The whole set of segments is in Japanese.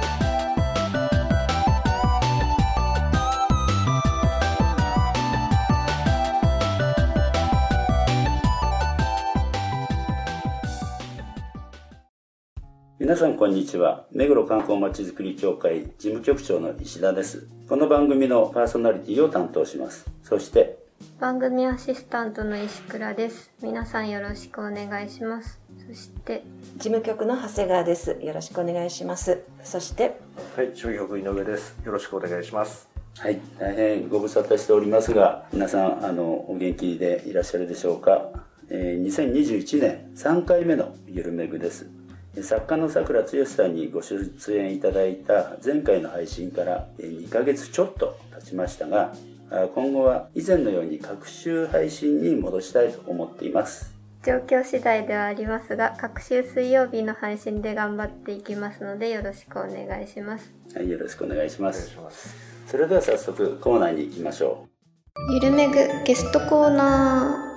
す。皆さんこんにちは目黒観光まちづくり協会事務局長の石田ですこの番組のパーソナリティを担当しますそして番組アシスタントの石倉です皆さんよろしくお願いしますそして事務局の長谷川です。よろしくお願いします。そして、はい、商局井上です。よろしくお願いします。はい大変ご無沙汰しておりますが皆さんあのお元気でいらっしゃるでしょうか、えー2021年3回目のゆるめぐです作家の桜剛さんにご出演いただいた前回の配信からえー2ヶ月ちょっと経ちましたがあ今後は以前のように各週配信に戻したいと思っています。状況次第ではありますが各週水曜日の配信で頑張っていきますのでよろしくお願いします。はい、よろしくお願いします。それでは早速コーナーに行きましょゆるめぐゲストコーナー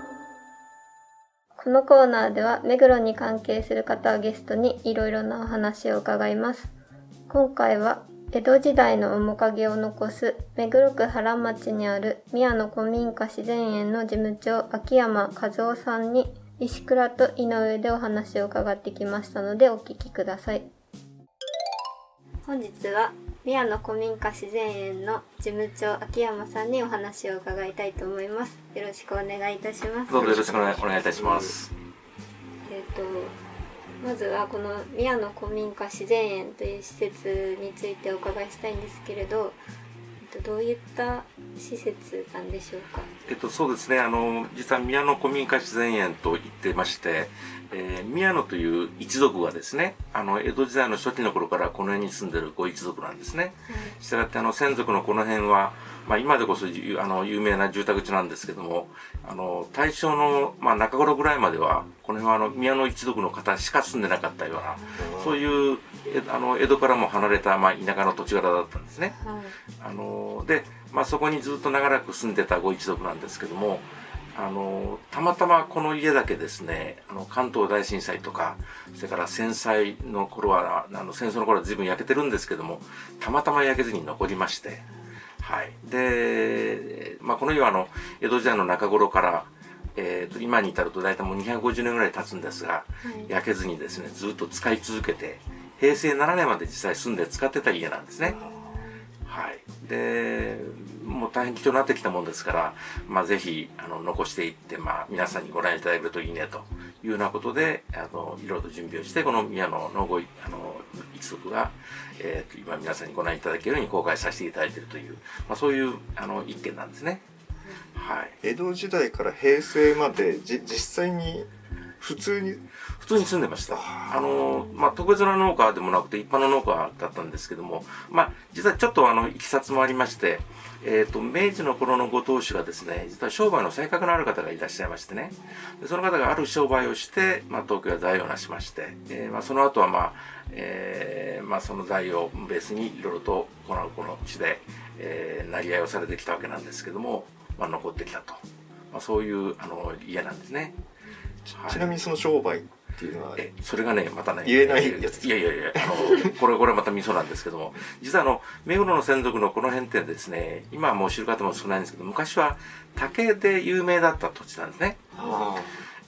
このコーナーでは目黒に関係する方をゲストにいろいろなお話を伺います。今回は江戸時代の面影を残す目黒区原町にある宮野古民家自然園の事務長秋山和夫さんに石倉と井上でお話を伺ってきましたのでお聞きください。本日は宮野古民家自然園の事務長秋山さんにお話を伺いたいと思います。よろしくお願いいたします。どうぞよろしくお願いいいたします。えっ、とまずはこの宮野古民家自然園という施設についてお伺いしたいんですけれど、えっと、どういった施設なんでしょうか？えっと、そうですね、あの、実は宮野古民家自然園と言ってまして、えー宮野という一族がですね、あの、江戸時代の初期の頃からこの辺に住んでるご一族なんですね。したがって、あの、先族のこの辺は、まあ、今でこそゆあの有名な住宅地なんですけども、あの、大正の、まあ、中頃ぐらいまでは、この辺はあの宮野一族の方しか住んでなかったような、そういう、えあの、江戸からも離れた、まあ、田舎の土地柄だったんですね。はいあので、まあ、そこにずっと長らく住んでたご一族なんですけどもあのたまたまこの家だけですねあの関東大震災とかそれから戦災の頃はあの戦争の頃は随分焼けてるんですけどもたまたま焼けずに残りまして、はい、で、まあ、この家はあの江戸時代の中頃からえー、と今に至ると大体もう250年ぐらい経つんですが、はい。焼けずにですねずっと使い続けて平成7年まで実際住んで使ってた家なんですね。はい、でもう大変貴重になってきたもんですから、まあ、ぜひあの残していって、まあ、皆さんにご覧いただけるといいねというようなことであのいろいろと準備をしてこの宮野のごいあの一族が、えーと今皆さんにご覧いただけるように公開させていただいているという、まあ、そういうあの一件なんですね。はい江戸時代から平成までじ実際に普通に普通に住んでました。あの、まあ、特別な農家でもなくて一般の農家だったんですけども、まあ、実はちょっとあの、いきさつもありまして、えっ、と、明治の頃のご当主がですね、実は商売の才覚のある方がいらっしゃいましてね、でその方がある商売をして、まあ、東京へ財を成しまして、えーまあ、その後はまあ、えーまあ、その財をベースにいろいろと、この、この地で、えー、成り合いをされてきたわけなんですけども、まあ、残ってきたと。まあ、そういう、あの、家なんですね。はいちなみにその商売っていうのはえ、それがね、またね。言えないやついやいやいや、あの、これ、これまた味噌なんですけども、実はあの、目黒の専属のこの辺ってですね、今はもう知る方も少ないんですけど、昔は竹で有名だった土地なんですね。あ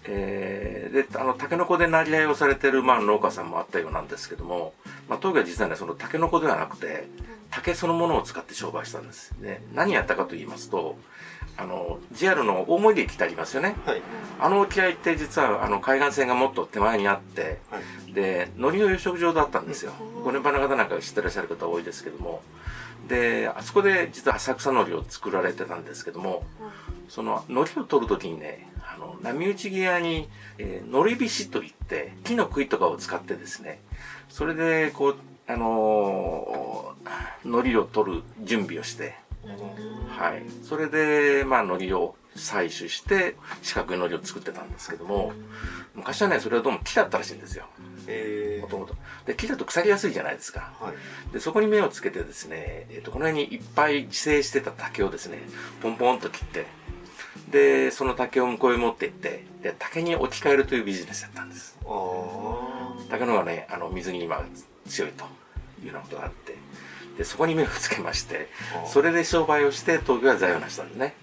えーで、あの、タケノコで成り合いをされてる、まあ、農家さんもあったようなんですけども、まあ、当時は実はね、そのタケノコではなくて、竹そのものを使って商売したんです。で、何やったかと言いますと、あの、JR の大森駅ってありますよね。はいあの沖合って実はあの海岸線がもっと手前にあって、はいで、海苔の養殖場だったんですよ。ご年配の方なんか知ってらっしゃる方多いですけども。で、あそこで実は浅草海苔を作られてたんですけども、その海苔を取るときにね、あの、波打ち際に、えー、海苔菱といって、木の杭とかを使ってですね、それで、こう、あのー海苔を取る準備をして、はい。それで、まあ、海苔を採取して四角い海苔を作ってたんですけども、昔はね、それはどうも木だったらしいんですよ。えもともと。で、木だと腐りやすいじゃないですか。はい。で、そこに目をつけてですね、えっ、と、この辺にいっぱい自生してた竹をですね、ポンポンと切って、で、その竹を向こうへ持って行って、で、竹に置き換えるというビジネスだったんです。竹の方がね、あの、水に今強いというようなことがあって、で、そこに目をつけまして、それで商売をして東京は財を成したんですね。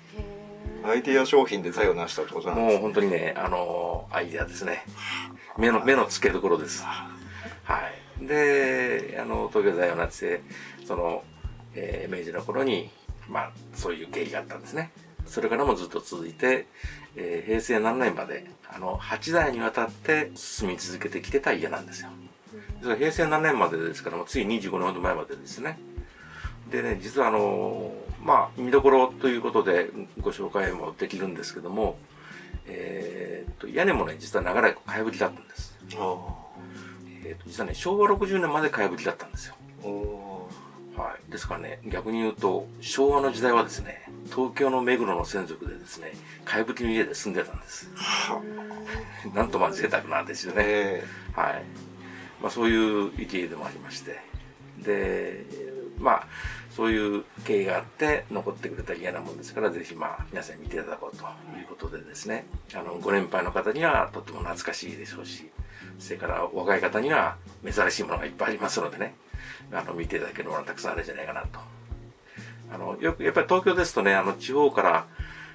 アイデア商品で財を成したってことなんですもう本当にね、あのアイデアですね。目の、目の付けどころです。はい。で、あの、東京財を成して、その、えー明治の頃に、まあ、そういう経緯があったんですね。それからもずっと続いて、えー平成7年まで、あの、8代にわたって住み続けてきてた家なんですよ。平成7年までですから、つい25年ほど前までですね。でね、実はあのまあ、見どころということでご紹介もできるんですけども、えーっと、屋根もね、実は長らくかやぶきだったんです。あえーっと、実はね、昭和60年までかやぶきだったんですよ。はい。ですからね、逆に言うと、昭和の時代はですね、東京の目黒の専属でですね、かやぶきの家で住んでたんです。なんとまあ贅沢なんですよね。えはい。まあそういう家でもありまして。で、まあ、そういう経緯があって残ってくれた家なもんですから、ぜひまあ皆さん見ていただこうということでですね、あの、ご年配の方にはとっても懐かしいでしょうし、それから若い方には珍しいものがいっぱいありますのでね、あの、見ていただけるものがたくさんあるんじゃないかなと。あの、よく、やっぱり東京ですとね、あの、地方から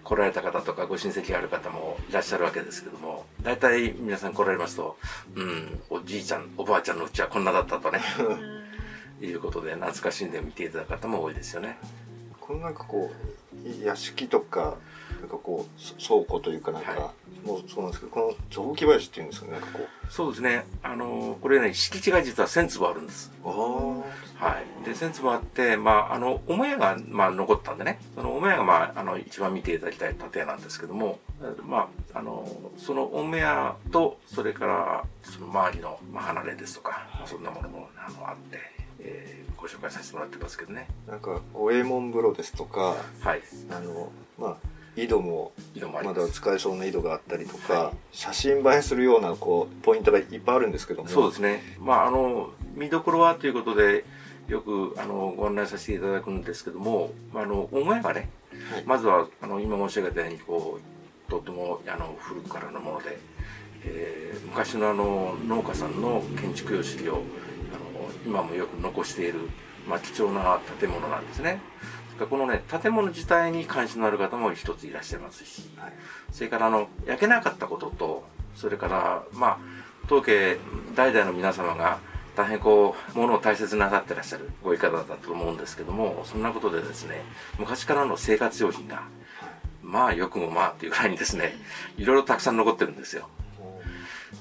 来られた方とかご親戚がある方もいらっしゃるわけですけども、大体皆さん来られますと、うん、おじいちゃん、おばあちゃんのうちはこんなだったとね、いうことで懐かしんで見ていただく方も多いですよね。ーこのなんかこう屋敷とかなんかこうそ倉庫というかなんか、はもうそうなんですけどこの雑木林っていうんですかねなんかこそうですね。あの、これね、敷地が実は1000坪あるんです。はい。で、1000坪あって、まあ、あの、母屋が、まあ、残ったんでね、その母屋が、まあ、あの、一番見ていただきたい建屋なんですけども、まあ、あの、その母屋と、それから、その周りの、まあ、離れですとか、まあそんなものも、あの、あって、えーご紹介させてもらってますけどね。あなんか五右衛門風呂ですとかはい。あのまあ井戸もま。だ使えそうな井戸があったりとか、はい写真映えするようなこうポイントがいっぱいあるんですけどもそうですね。まあ、あの、見どころはということで、よく、あの、ご案内させていただくんですけども、まあ、あの、母屋がね、はいまずは、あの、今申し上げたように、こう、とっても、あの、古くからのもので、えー昔のあの、農家さんの建築様式を、あの、今もよく残している、まあ、貴重な建物なんですね。このね、建物自体に関心のある方も一ついらっしゃいますし、はいそれからあの、焼けなかったことと、それから、まあ、当家代々の皆様が大変こう、物を大切になさってらっしゃるご一家だったと思うんですけども、そんなことでですね、昔からの生活用品が、まあ、よくもまあっていうぐらいにですね、いろいろたくさん残ってるんですよ。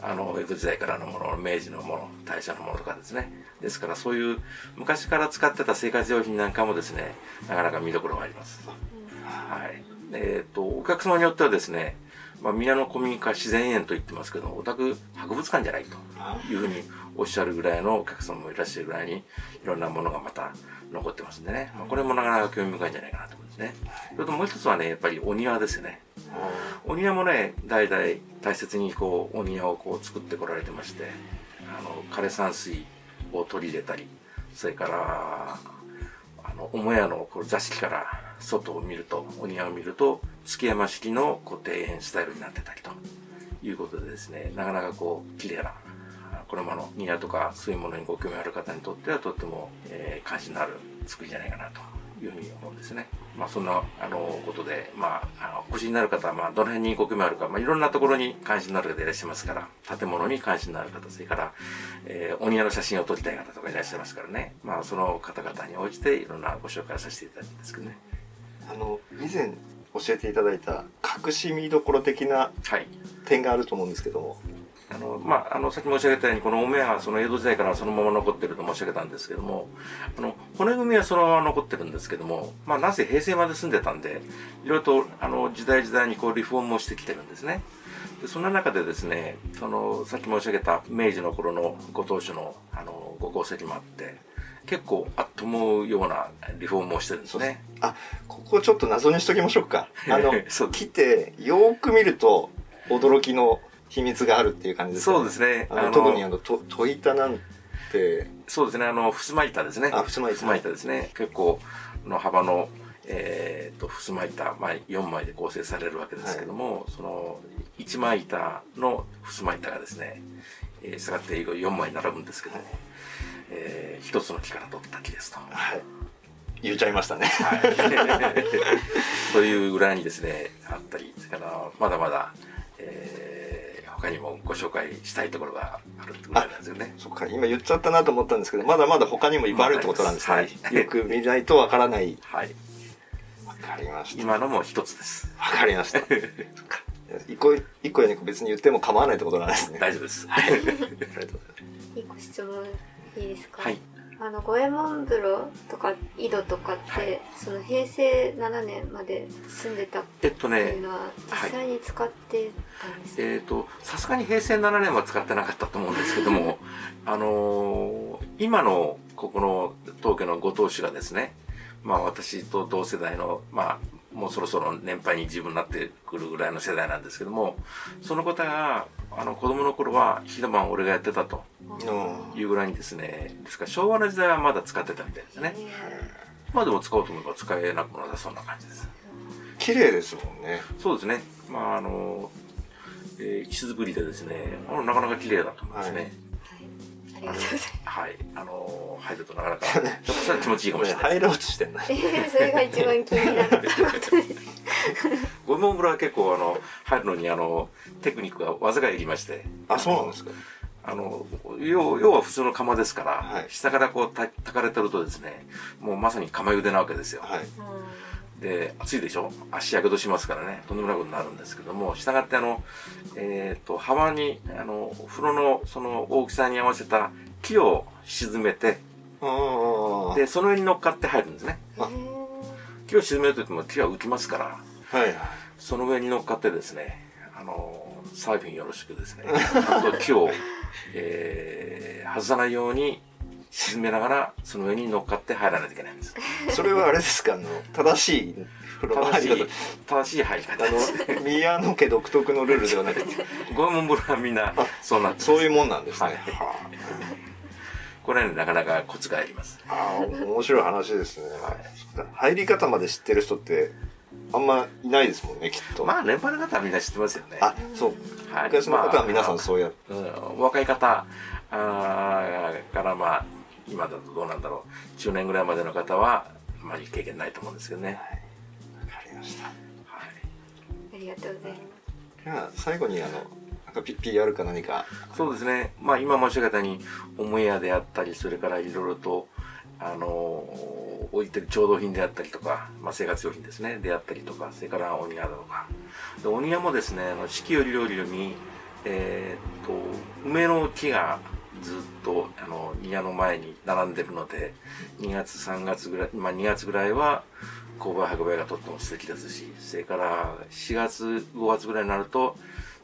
あの、江戸時代からのもの、明治のもの、大正のものとかですね。ですからそういう昔から使ってた生活用品なんかもですね、なかなか見どころがあります。はい。えっ、と、お客様によってはですね、まあ、宮の古民家自然園と言ってますけど、お宅博物館じゃないというふうにおっしゃるぐらいのお客様もいらっしゃるぐらいに、いろんなものがまた残ってますんでね。まあ、これもなかなか興味深いんじゃないかなと思うんですね。それともう一つはね、やっぱりお庭ですよね。お庭もね、代々大切にこう、お庭をこう作ってこられてまして、あの、枯山水を取り入れたり、それから、あの、母屋のこう座敷から外を見ると、お庭を見ると、月山式のこう庭園スタイルになってたりということでですね、なかなかこう、綺麗な、あこれもあの、庭とかそういうものにご興味ある方にとってはとっても、えー関心のある作りじゃないかなというふうに思うんですね。まあそんな、あの、ことで、まあ、あの、お越しになる方は、まあ、どの辺にご興味あるか、まあいろんなところに関心のある方いらっしゃいますから、建物に関心のある方、それから、えーお庭の写真を撮りたい方とかいらっしゃいますからね。まあその方々に応じていろんなご紹介をさせていただいたんですけどね。あの以前教えていただいた隠し見どころ的なはい。点があると思うんですけどもあの、まあ、あの、さっき申し上げたように、このお目はその江戸時代からそのまま残ってると申し上げたんですけども、あの、骨組みはそのまま残ってるんですけども、まあ、なぜ平成まで住んでたんで、いろいろと、あの、時代時代にこう、リフォームをしてきてるんですね。で、そんな中でですね、その、さっき申し上げた明治の頃のご当主の、あの、ご功績もあって、結構あっと思うようなリフォームをしてるんですね。あ、ここちょっと謎にしときましょうか。あの そう、来て、よーく見ると、驚きの秘密があるっていう感じですかそうですね。あの特にあの、と、戸板なんて、そうですね。あの、襖板ですね。あ襖板ですね。結構の幅の、えー、と、襖板、まあ、4枚で構成されるわけですけども、その、1枚板の襖板がですね、えー、従って4枚並ぶんですけども、えー、一つの木から取った木ですと。はい。言っちゃいましたね。はい。というぐらいにですね、あったり、それから、まだまだ、えー、他にもご紹介したいところがあるってぐらいなんですよね。そっか、今言っちゃったなと思ったんですけど、まだまだ他にもいっぱいあるってことなんですね。はいよく見ないとわからない。はい。わかりました。今のも一つです。わかりました。そっか。一個、一個や二個別に言っても構わないってことなんですね。大丈夫です。ありがとうございます。一個質問いいですか？はい。あの五右衛門風呂とか井戸とかって、はい。その平成7年まで住んでたっていう、のは実際に使ってたんですか、えっ、と、さすがに平成7年は使ってなかったと思うんですけども、あのー今のここの東京のご当主がですね、まあ私と同世代の、まあもうそろそろ年配に自分になってくるぐらいの世代なんですけども、その方が、あの子供の頃は一晩俺がやってたとうんいうぐらいにですね、ですから昭和の時代はまだ使ってたみたいですね。まあでも使おうと思えば使えなくもなさそうな感じです。綺麗ですもんね。そうですね。まああの、えー石造りでですね、なかなか綺麗だと思いますね。ありがとうございますはい。あの、入るとなかなか、ちょっとそれは気持ちいいかもしれない 入。ろうとしてんの？えーそれが一番気になったことです五右衛門風呂は結構あの、入るのにあの、テクニックが技がいりまして、あ、そうなんですか。あの、要要は普通の釜ですから、はい下からこうた炊かれてるとですね、もうまさに釜茹でなわけですよ。はい。で、暑いでしょ？足やけどしますからね、とんでもないことになるんですけども、従ってあの、えっ、と、幅に、あの、風呂のその大きさに合わせた木を沈めて。で、その上に乗っかって入るんですね。あ木を沈めるときも木は浮きますから、はい。その上に乗っかってですね、あの、サーフィンよろしくですね、ちゃんと木を、えー、外さないように沈めながら、その上に乗っかって入らないといけないんです。それはあれですか、あの、正しい風呂の正しい入り方。、正しい入り方の、宮野家独特のルールではなくて、五右衛門風呂はみんなそうなってそういうもんなんですね。はいはこれはね、なかなかコツがいります。ああー、面白い話ですね。入り方まで知ってる人って、あんまいないですもんね、きっと。まあ、年配の方はみんな知ってますよね。あ、そう。はい昔の方は皆さんそうや、うん、若い方あーからまあ今だとどうなんだろう。中年ぐらいまでの方はあまり経験ないと思うんですけどね、わかりました。はい、ありがとうございます。じゃあ、最後にあの、なんか P- PR か何か。そうですね。まあ今申し上げたように母屋であったりそれからいろいろとあの置いてる調度品であったりとか、まあ、生活用品ですね。であったりとかそれからお庭だとか。でお庭もですねあの四季折々にえーっと梅の木がずっとあの庭の前に並んでるので2月3月ぐらいまあ2月ぐらいは勾配白梅がとっても素敵ですしそれから4月5月ぐらいになると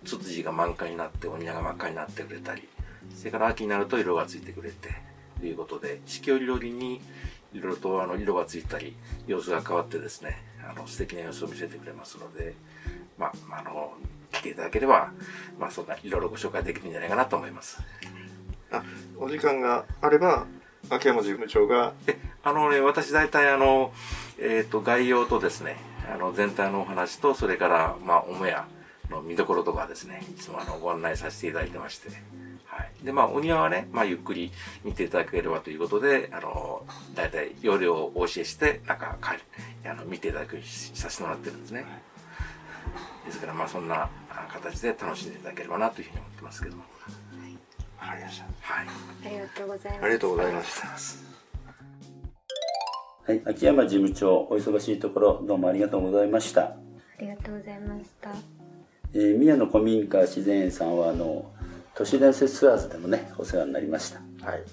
ツツジが満開になってお庭が真っ赤になってくれたりそれから秋になると色がついてくれてということで四季折々にいろいろとあの色がついたり様子が変わってですねあの素敵な様子を見せてくれますのでまああの来ていただければまあそんないろいろご紹介できるんじゃないかなと思います。あ、お時間があれば、秋山事務長が、であのね、私大体あの、えっ、と、概要とですね、あの、全体のお話と、それから、まあ、母屋の見どころとかですね、いつもあの、ご案内させていただいてまして、はい。で、まあ、お庭はね、まあ、ゆっくり見ていただければということで、あの、大体、容量をお教えして、なんか、かあの、見ていただくようにしさせてもらってるんですね。ですから、まあ、そんなあ形で楽しんでいただければなというふうに思ってますけども。わかりました。はい。ありがとうございますありがとうございました。はい、秋山事務長、お忙しいところ、どうもありがとうございました。ありがとうございましたえー宮野古民家自然園さんは、あの、都市伝説ツアーズでもね、お世話になりました。はい。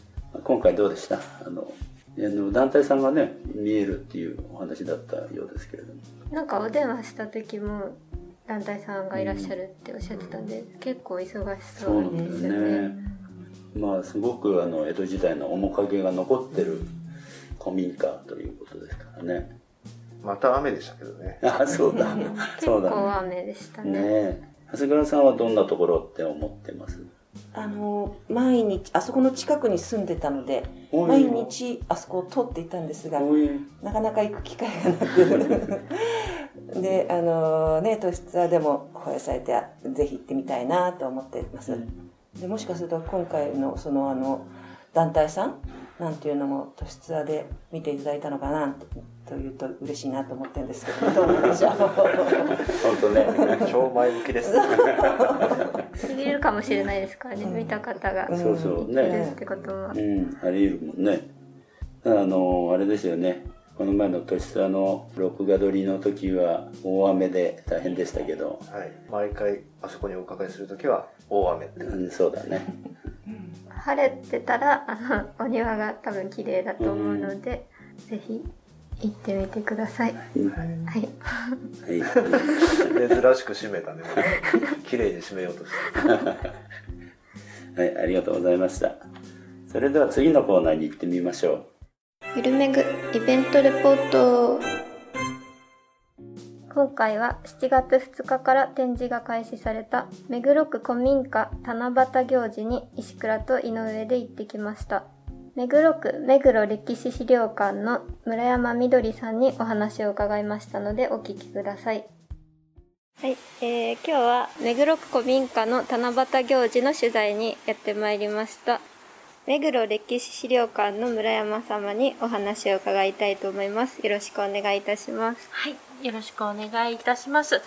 今回どうでした？あの、あの団体さんがね、見えるっていうお話だったようですけれども。なんかお電話した時も団体さんがいらっしゃるっておっしゃってたんで、結構忙しそそううなんですですよねね。まあ、すごくあの江戸時代の面影が残ってる古民家ということですからね。また雨でしたけどね。あ、そうだ。結 そうだ。構雨でしたねね。え。長谷川さんはどんなところって思ってます？あの毎日あそこの近くに住んでたので毎日あそこを通っていたんですがなかなか行く機会がなく であのね都市ツアーでも放映されてぜひ行ってみたいなと思っています、でもしかすると今回のそのあの団体さんなんていうのも都市ツアーで見ていただいたのかなというと嬉しいなと思ってるんですけどどうなんでしょう？本当ね。超前向きです。しびれるかもしれないですか？らね、うん見た方がうんそうそうね。ってことは。うん、あり得るもんね。あの、あれですよね。この前の年下の録画撮りの時は大雨で大変でしたけど、はい。毎回あそこにお伺いするときは大雨ってうん、そうだね。晴れてたらあのお庭が多分綺麗だと思うので、ぜひ行ってみてください。うんはい。はい。珍しく締めたね。綺麗に締めようとして。はい、ありがとうございました。それでは次のコーナーに行ってみましょう。ゆるめぐイベントレポート。今回は7月2日から展示が開始された目黒区古民家七夕行事に石倉と井上で行ってきました。目黒区目黒歴史資料館の村山みどりさんにお話を伺いましたのでお聞きください。はい、えー、今日は目黒区古民家の七夕行事の取材にやってまいりました目黒歴史資料館の村山様にお話を伺いたいと思います。よろしくお願いいたします。はい、よろしくお願いいたします。えー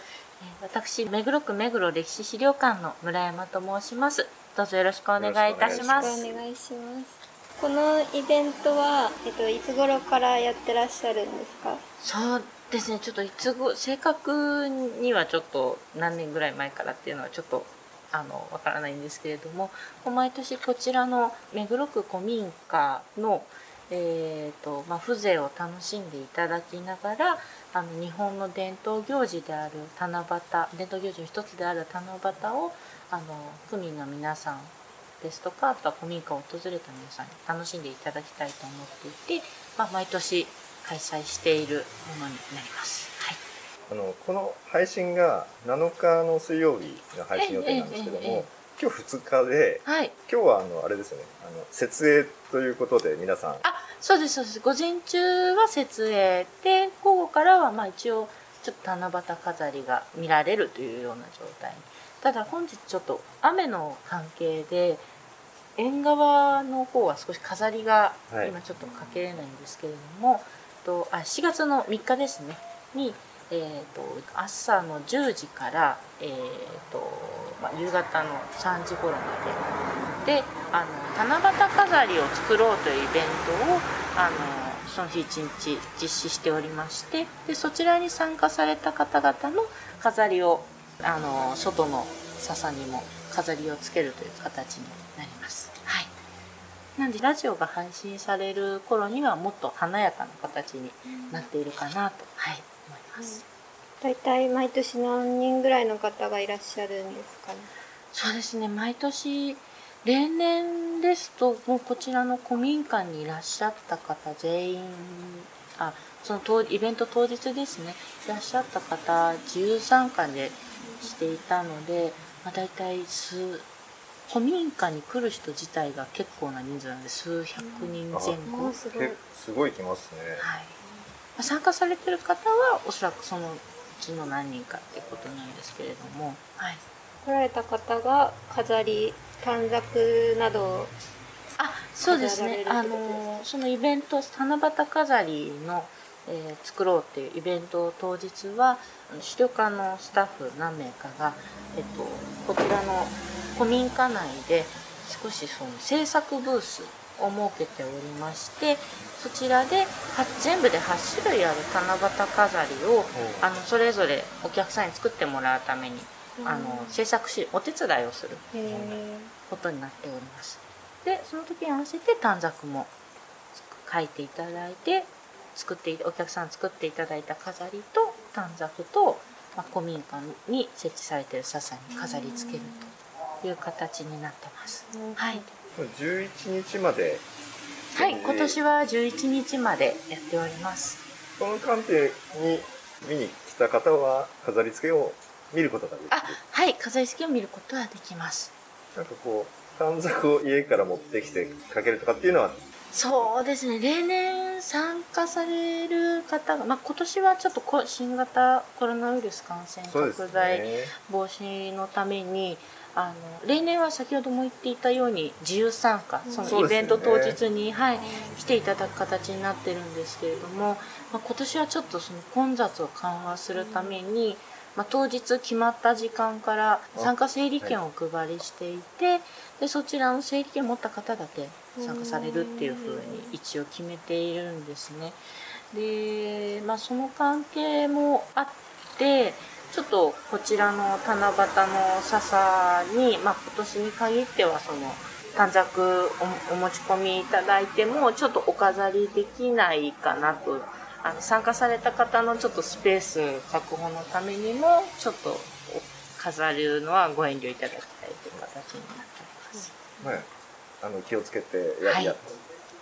私、目黒区目黒歴史資料館の村山と申します。どうぞよろしくお願いいたしよろします。くお願いします。このイベントは、えっと、いつ頃からやってらっしゃるんですか？そうですね、ちょっといつご、正確にはちょっと何年ぐらい前からっていうのはちょっと、あの、わからないんですけれども、毎年こちらの目黒区古民家の、えーとまあ、風情を楽しんでいただきながらあの日本の伝統行事である七夕伝統行事の一つである七夕をあの区民の皆さんですとかあとは古民家を訪れた皆さんに楽しんでいただきたいと思っていて、まあ、毎年開催しているものになります。はいあのこの配信が7日の水曜日の配信予定なんですけども、今日2日で、はい、今日はあのあれですよね。あの設営ということで皆さん。あそうですそうです。午前中は設営で午後からはまあ一応ちょっと七夕飾りが見られるというような状態。にただ本日ちょっと雨の関係で縁側の方は少し飾りがはい。今ちょっとかけれないんですけれども、とあ7月の3日ですね。に、えー、と朝の10時から、えーとまあ、夕方の3時頃まで。であの七夕飾りを作ろうというイベントをあのその日一日実施しておりましてでそちらに参加された方々の飾りをあの外の笹にも飾りをつけるという形になります。はい。なんでラジオが配信される頃にはもっと華やかな形になっているかなと、はい、ます。大体毎年何人ぐらいの方がいらっしゃるんですかね？そうですね。毎年例年ですともうこちらの古民家にいらっしゃった方全員あその当イベント当日ですね。いらっしゃった方自由参加でしていたので、まあ、大体数古民家に来る人自体が結構な人数なんで数百人前後、あすごい。けすごい来ますね。はい。まあ参加されてる方はおそらくそのうちの何人かってことなんですけれども、はい、来られた方が飾り短冊などをあそうですね。あのそのイベント七夕飾りの、えー作ろうっていうイベント当日は資料館のスタッフ何名かが、えっと、こちらの古民家内で少しその制作ブースを設けておりましてそちらでは全部で8種類ある七夕飾りをあのそれぞれお客さんに作ってもらうためにあの制作しお手伝いをすることになっております。でその時に合わせて短冊も書いていただいて作っていお客さん作っていただいた飾りと短冊と、まあ、古民家に設置されている笹に飾り付けるという形になってます、はい11日まで。はい、今年は11日までやっております。この鑑定に見に来た方は飾り付けを見ることができる。あ、はい、飾り付けを見ることはできます。なんかこう短冊を家から持ってきてかけるとかっていうのは。そうですね、例年参加される方が、まあ、今年はちょっとこ新型コロナウイルス感染拡大ね防止のために、あの例年は先ほども言っていたように自由参加、そのイベント当日に、はい、来ていただく形になってるんですけれども、まあ、今年はちょっとその混雑を緩和するために、まあ、当日決まった時間から参加整理券をお配りしていてでそちらの整理券を持った方だけ参加されるっていうふうに一応決めているんですね。で、まあ、その関係もあってちょっとこちらの七夕の笹に、まあ、今年に限ってはその短冊おお持ち込みいただいてもちょっとお飾りできないかなとあの参加された方のちょっとスペース確保のためにもちょっとお飾るのはご遠慮いただきたいという形になっております。はいあの気をつけてや,、はいや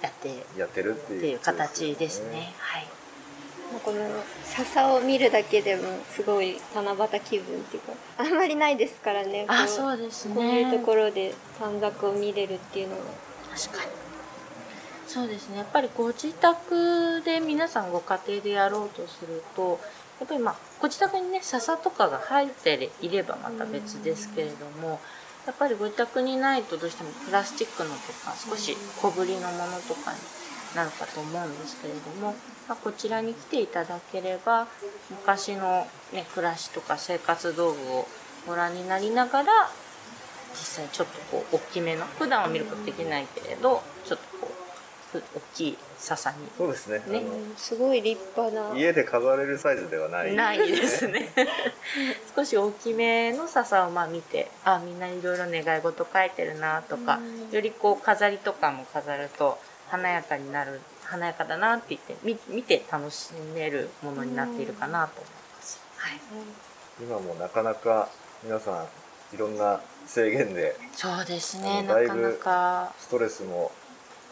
やってやってるっていうっていう形ですね。はい。この笹を見るだけでもすごい七夕気分っていうかあんまりないですからねあ、こそうですね。こういうところで短冊を見れるっていうのは確かに。そうですね。やっぱりご自宅で皆さんご家庭でやろうとすると、やっぱりまあご自宅にね笹とかが入っていればまた別ですけれども、やっぱりご自宅にないとどうしてもプラスチックのとか少し小ぶりのものとかになるかと思うんですけれども、まあ、こちらに来ていただければ昔の、ね、暮らしとか生活道具をご覧になりながら実際ちょっとこう大きめの普段は見ることできないけれどちょっとこうふ大きい笹にそうですね。ね。すごい立派な。家で飾れるサイズではない。ないですね。少し大きめの笹をまあ見てあみんないろいろ願い事書いてるなとかよりこう飾りとかも飾ると華やかになる華やかだなって言って見見て楽しめるものになっているかなと思います、はい、今もなかなか皆さんいろんな制限でそうですねあのだいぶなかなか。ストレスも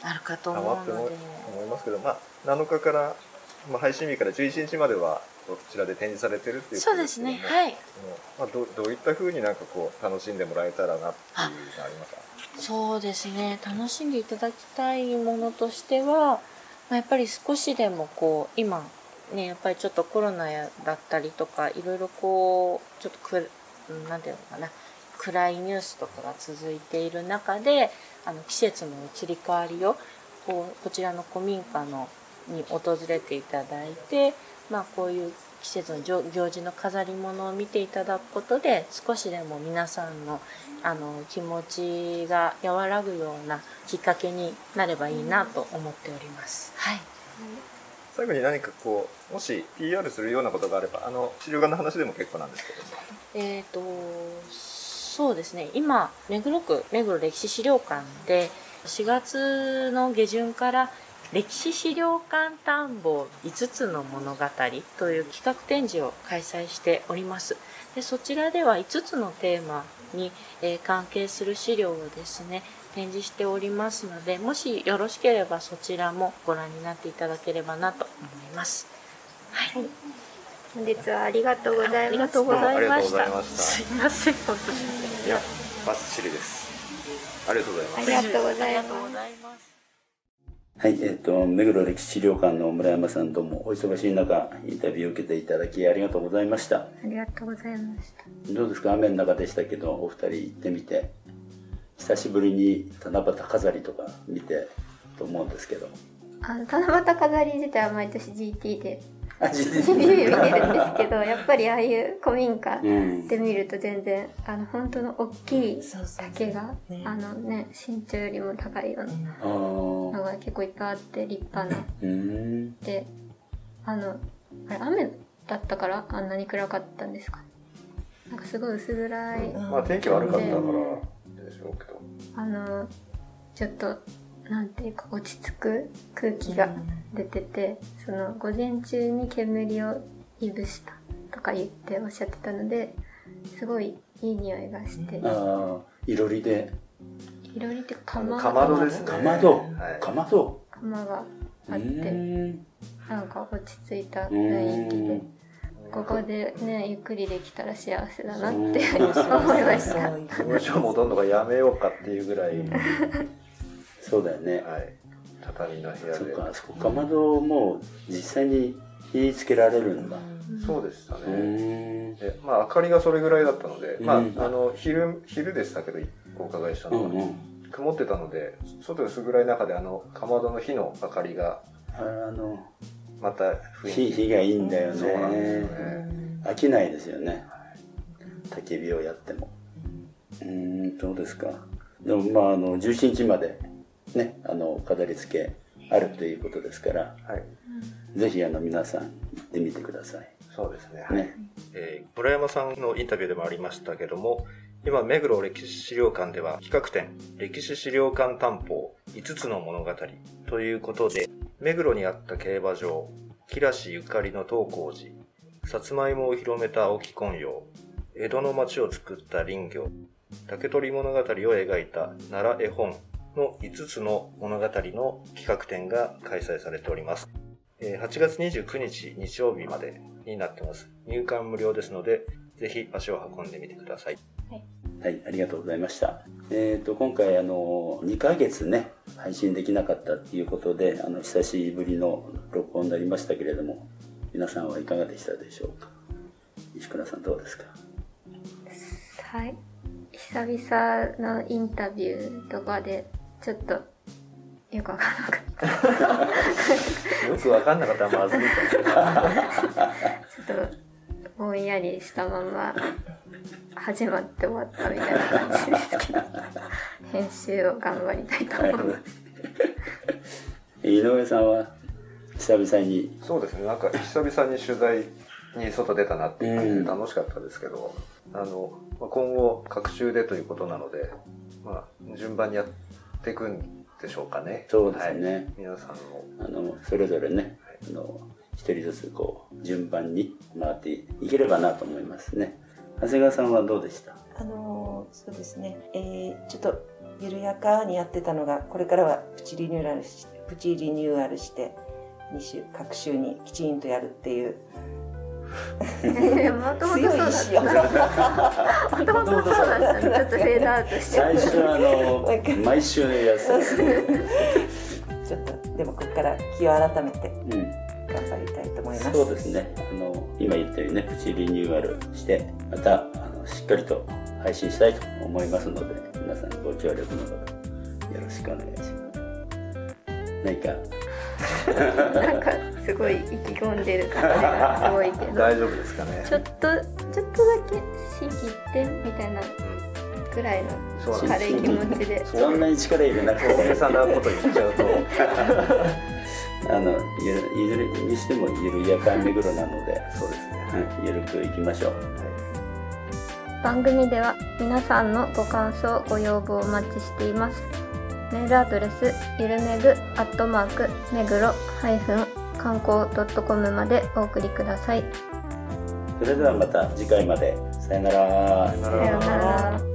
あるかと溜思まってもうので。思いますけど、まあ、7日から、まあ、配信日から11日まではこちらで展示されてるっていうそうでことですすけどもねはい。まあ、どどういったふうになんかこう楽しんでもらえたらなっていうのがありますか？そうですね。楽しんでいただきたいものとしては、まあ、やっぱり少しでもこう今ねやっぱりちょっとコロナだったりとかいろいろこうちょっとくうんなんていうのかな暗いニュースとかが続いている中であの季節の移り変わりをこうこちらの古民家のに訪れていただいて、まあ、こういう季節の行事の飾り物を見ていただくことで少しでも皆さんのあの気持ちが和らぐようなきっかけになればいいなと思っております。はい。最後に何かこうもし PR するようなことがあればあの資料館の話でも結構なんですけど。もえー、とそうですね。今目黒区目黒歴史資料館で4月の下旬から歴史資料館探訪5つの物語という企画展示を開催しております。でそちらでは5つのテーマに、えー関係する資料をですね展示しておりますのでもしよろしければそちらもご覧になっていただければなと思います。はい、本日はありがとうございましたありがとうございました。ありがとうございました。すいません本当に。いやバッチリです。ありがとうございます。ありがとうございますはい、えっ、と、目黒歴史資料館の村山さんどうもお忙しい中、インタビューを受けていただきありがとうございました。ありがとうございましたどうですか？雨の中でしたけど、お二人行ってみて、久しぶりに七夕飾りとか見てと思うんですけど。あの七夕飾り自体は毎年 GT でビュー見てるんですけどやっぱりああいう古民家うん。で見ると全然あの本当の大きい竹がねあのね身長よりも高いようなのが結構いっぱいあって立派な。うん。であのあれ雨だったからあんなに暗かったんですか？なんかすごい薄暗い、うん。まあ天気悪かったからでしょうけど。あのちょっとなんていうか落ち着く空気が出てて、その午前中に煙をいぶしたとか言っておっしゃってたのですごいいい匂いがして、ああ、いろりで。いろりってかまかまどですね。かまど。はい。かまど。か浜があってうん。なんか落ち着いたう雰囲気でん。ここでねゆっくりできたら幸せだなってうん。思いました。そう事務所戻るのがやめようかっていうぐらい、そうだよね。はい、畳の部屋で。そっかあそこか。まども実際に火つけられるんだ。そうでしたうね、んでまあ明かりがそれぐらいだったので、まあうん。あの昼昼でしたけどお伺いしたのは、うんうん。曇ってたので外薄暗い中であのかまどの火の明かりがあのまた雰囲気。火火がいいんだよね。そうなんですよね。飽きないですよね。焚き火をやっても。うーんそうですか？でもまああの17日までねあの飾り付けあるということですからはい。ぜひあの皆さん行ってみてください。そうですね。はい。ねえー村山さんのインタビューでもありましたけども今目黒歴史資料館では企画展歴史資料館担保5つの物語ということで目黒にあった競馬場木梨ゆかりの東光寺さつまいもを広めた青木昆陽江戸の町を作った林業竹取物語を描いた奈良絵本の5つの物語の企画展が開催されておりますえー8月29日日曜日までになってます。入館無料ですので、ぜひ足を運んでみてください。はい、ありがとうございました。えっ、と、今回、あの、2ヶ月ね、配信できなかったっていうことで、あの、久しぶりの録音になりましたけれども、皆さんはいかがでしたでしょうか？石倉さんどうですか？はい久々のインタビューとかでちょっとよくわからなかった。よくわかんなかった。らまずいかも。ちょっとぼんやりしたまま始まって終わったみたいな感じですけど編集を頑張りたいと思います井上さんは久々に、そうですね、なんか久々に取材に外出たなっていう感じうんで楽しかったですけど、あの、まあ今後、各週でということなので、まあ、順番にやっていくんでしょうかね。そうですね。はい。皆さんのあの、それぞれね、あの、一人ずつこう、順番に回っていければなと思いますね。長谷川さんはどうでした？あのーそうですね、えーちょっと緩やかにやってたのがこれからはプチリニューアルしプチリニューアルして2週各週にきちんとやるっていう もともとそうだったもともとそうだったのちょっとフェードアウトして最初はあの、毎週やってたんですね。ちょっとでもここから気を改めてうん。頑張りたいと思いますそうですね。あの、今言ったようにね、プチリニューアルして、また、あの、しっかりと配信したいと思いますので、皆さんご協力のほどよろしくお願いします。何か、なんかすごい意気込んでる感じがすごいけど。大丈夫ですかね。ちょっとちょっとだけ心機一転みたいなぐらいの軽い気持ちで。そんなに力入れなくても、大げさなこと言っちゃうと、あの、ゆるいずれにしても緩やか目黒なので、そうですね。うん、ゆるくいきましょう。番組では皆さんのご感想ご要望をお待ちしていますメールアドレスゆるめぐアットマーク目黒ハイフン観光 .com までお送りくださいそれではまた次回まで。さよなら。さよなさようなら